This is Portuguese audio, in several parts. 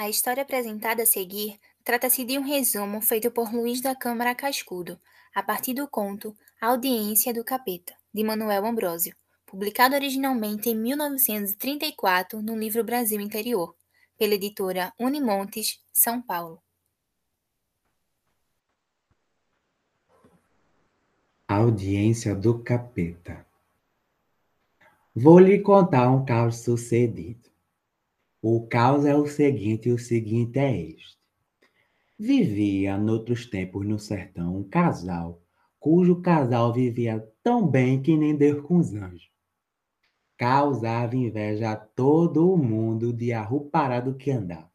A história apresentada a seguir trata-se de um resumo feito por Luiz da Câmara Cascudo, a partir do conto A Audiência do Capeta, de Manuel Ambrósio, publicado originalmente em 1934 no livro Brasil Interior, pela editora Unimontes, São Paulo. Audiência do Capeta Vou lhe contar um caos sucedido. O caos é o seguinte, e o seguinte é este. Vivia, noutros tempos, no sertão, um casal, cujo casal vivia tão bem que nem Deus com os anjos. Causava inveja a todo o mundo de arruparado que andava.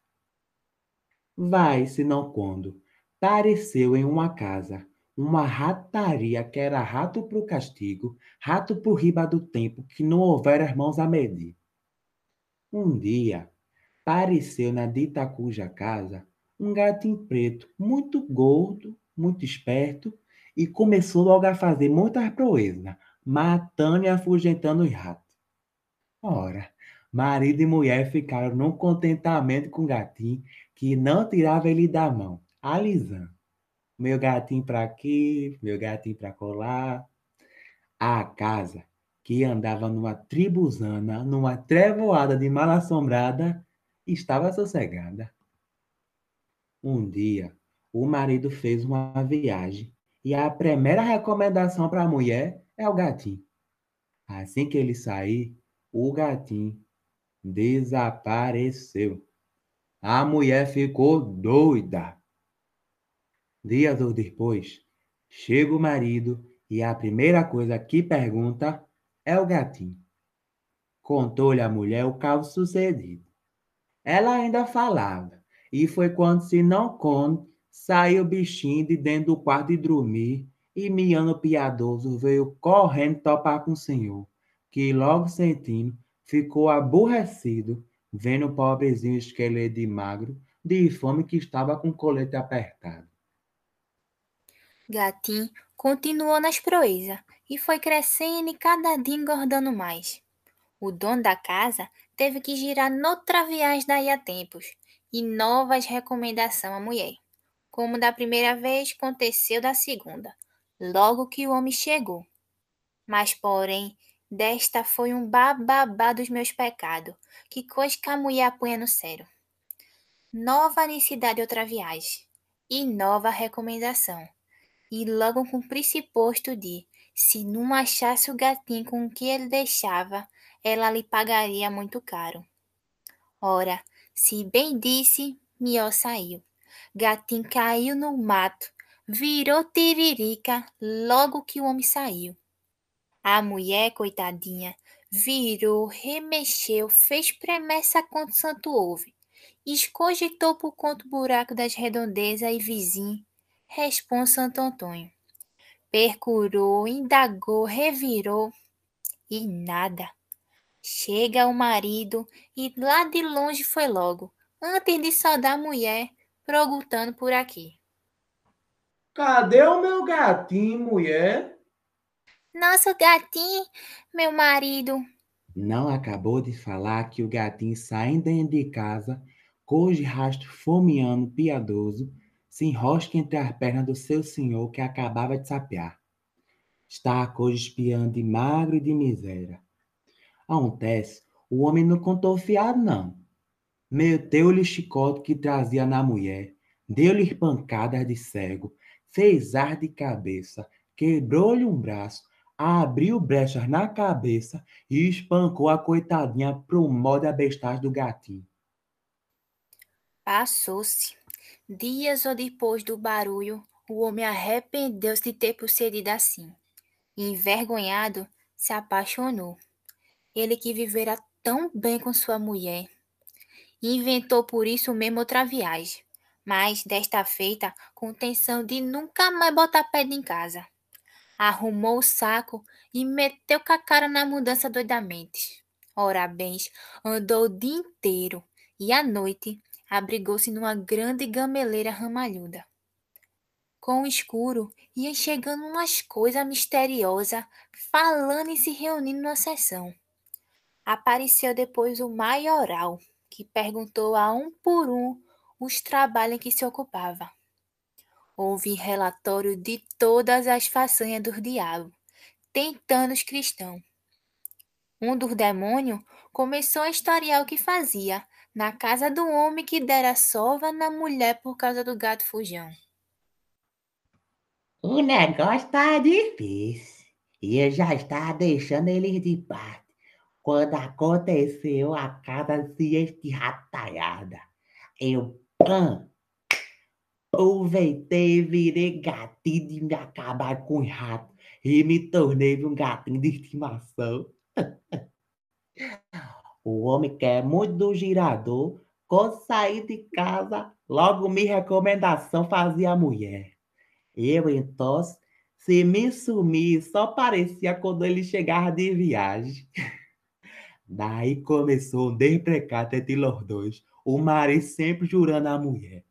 Vai, se não quando, pareceu em uma casa uma rataria que era rato pro castigo, rato pro riba do tempo, que não houver irmãos a medir. Um dia, Apareceu na dita cuja casa um gatinho preto, muito gordo, muito esperto, e começou logo a fazer muitas proezas, matando e afugentando os ratos. Ora, marido e mulher ficaram num contentamento com o gatinho que não tirava ele da mão, alisando. Meu gatinho para aqui, meu gatinho para colar. A casa, que andava numa tribuzana, numa trevoada de mal assombrada, estava sossegada. Um dia, o marido fez uma viagem e a primeira recomendação para a mulher é o gatinho. Assim que ele sair, o gatinho desapareceu. A mulher ficou doida. Dias ou depois, chega o marido e a primeira coisa que pergunta é o gatinho. Contou-lhe a mulher o caso sucedido. Ela ainda falava. E foi quando se não conta, saiu o bichinho de dentro do quarto de dormir e Miano Piadoso veio correndo topar com o senhor, que logo sentindo ficou aborrecido, vendo o pobrezinho esqueleto de magro, de fome que estava com o colete apertado. Gatim continuou nas proezas e foi crescendo e cada dia engordando mais. O dono da casa teve que girar noutra viagem daí a tempos e novas recomendações à mulher, como da primeira vez aconteceu da segunda, logo que o homem chegou. Mas, porém, desta foi um bababá dos meus pecados, que coisa que a mulher apanha no sério. Nova necessidade outra viagem, e nova recomendação, e logo com o pressuposto de, se não achasse o gatinho com que ele deixava, ela lhe pagaria muito caro. Ora, se bem disse, Mió saiu. Gatim caiu no mato, virou tiririca logo que o homem saiu. A mulher, coitadinha, virou, remexeu, fez promessa contra Santo Ouve, escogitou por conta o buraco das redondezas e vizinho, responde Santo Antônio. Percurou, indagou, revirou e nada. Chega o marido e lá de longe foi logo, antes de saudar a mulher, perguntando por aqui. Cadê o meu gatinho, mulher? Nosso gatinho, meu marido. Não acabou de falar que o gatinho saindo de casa, cojo rastro fomeando piedoso, se enrosca entre as pernas do seu senhor que acabava de sapear. Está a espiando de magro e de miséria. Acontece, o homem não contou fiado, não. Meteu-lhe chicote que trazia na mulher, deu-lhe pancadas de cego, fez ar de cabeça, quebrou-lhe um braço, abriu brechas na cabeça e espancou a coitadinha pro modo abestagem do gatinho. Passou-se. Dias ou depois do barulho, o homem arrependeu-se de ter procedido assim. Envergonhado, se apaixonou. Ele que vivera tão bem com sua mulher. Inventou por isso mesmo outra viagem, mas desta feita com intenção de nunca mais botar pé em casa. Arrumou o saco e meteu com a cara na mudança doidamente. Ora bens, andou o dia inteiro e à noite abrigou-se numa grande gameleira ramalhuda. Com o escuro, ia chegando umas coisas misteriosas, falando e se reunindo na sessão apareceu depois o maioral, que perguntou a um por um os trabalhos em que se ocupava. Houve relatório de todas as façanhas dos diabos, tentando os cristãos. Um dos demônios começou a historiar o que fazia na casa do homem que dera sova na mulher por causa do gato fujão. O negócio tá difícil. E eu já estava deixando eles de parte quando aconteceu a casa se estirratalhada. Eu, pã, aproveitei virei gatinho de me acabar com o rato e me tornei um gatinho de estimação. o homem quer muito do girador, quando sair de casa, logo me recomendação fazia a mulher. Eu, então, se me sumir, só parecia quando ele chegava de viagem. Daí começou um deprecado entre os dois, o marido sempre jurando à mulher.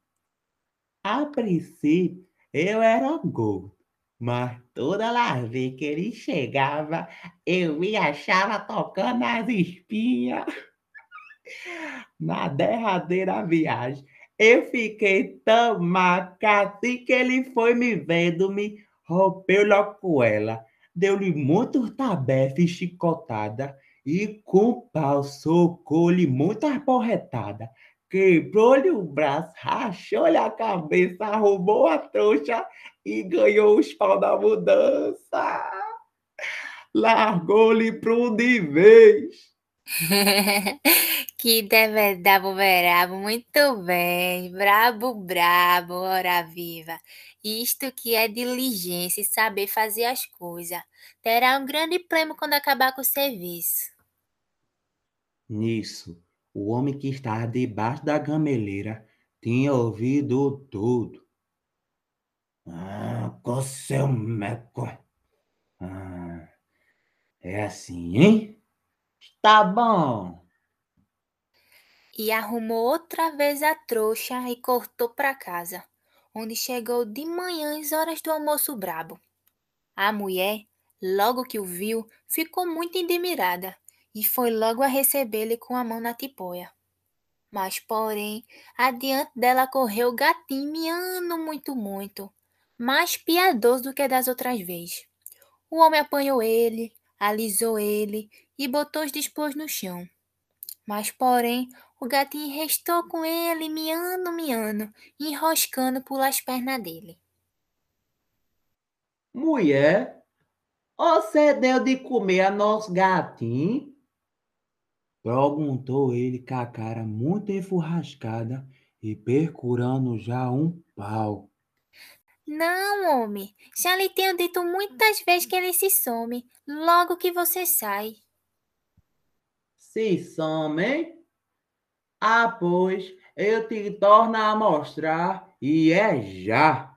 A princípio, eu era gordo, mas toda lá vez que ele chegava, eu me achava tocando as espinhas. Na derradeira viagem, eu fiquei tão maca assim que ele foi me vendo, me rompeu logo ela, deu-lhe muito tabefe e chicotada, e com o pau socou-lhe muita porretada. Quebrou-lhe o braço, rachou-lhe a cabeça, roubou a trouxa e ganhou os pau da mudança. Largou-lhe pro de vez. que deve dar brabo, muito bem, brabo, brabo, hora viva. Isto que é diligência e saber fazer as coisas. Terá um grande prêmio quando acabar com o serviço. Nisso, o homem que estava debaixo da gameleira tinha ouvido tudo. Ah, seu meco. Ah, é assim, hein? Tá bom. E arrumou outra vez a trouxa e cortou para casa, onde chegou de manhã às horas do almoço brabo. A mulher, logo que o viu, ficou muito admirada e foi logo a recebê-lo com a mão na tipóia. Mas, porém, adiante dela correu o gatinho miando muito, muito, mais piedoso do que das outras vezes. O homem apanhou ele, alisou ele e botou os dispôs no chão. Mas, porém, o gatinho restou com ele, miando, miando, enroscando por as pernas dele. Mulher, você deu de comer a nosso gatinho? Perguntou ele com a cara muito enfurrascada e percurando já um pau. Não, homem, já lhe tenho dito muitas vezes que ele se some, logo que você sai. Se some? Ah, pois, eu te torno a mostrar, e é já.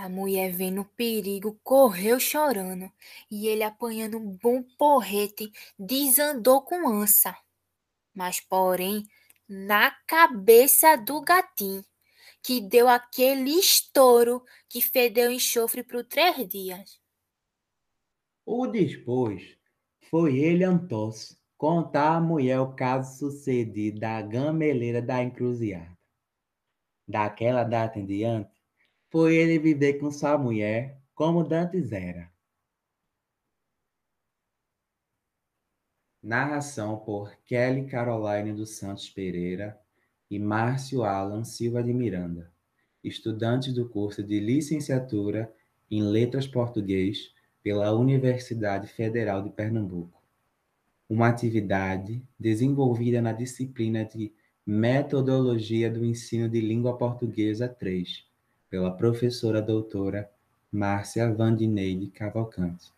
A mulher vendo o perigo, correu chorando, e ele apanhando um bom porrete, desandou com ança. Mas, porém, na cabeça do gatinho, que deu aquele estouro que fedeu enxofre por três dias. O depois foi ele Antós contar à mulher o caso sucedido da gameleira da encruzilhada. Daquela data em diante, foi ele viver com sua mulher como dantes era. Narração por Kelly Caroline dos Santos Pereira e Márcio Alan Silva de Miranda, estudantes do curso de Licenciatura em Letras Português pela Universidade Federal de Pernambuco. Uma atividade desenvolvida na disciplina de Metodologia do Ensino de Língua Portuguesa 3, pela professora doutora Márcia Vandineide Cavalcante.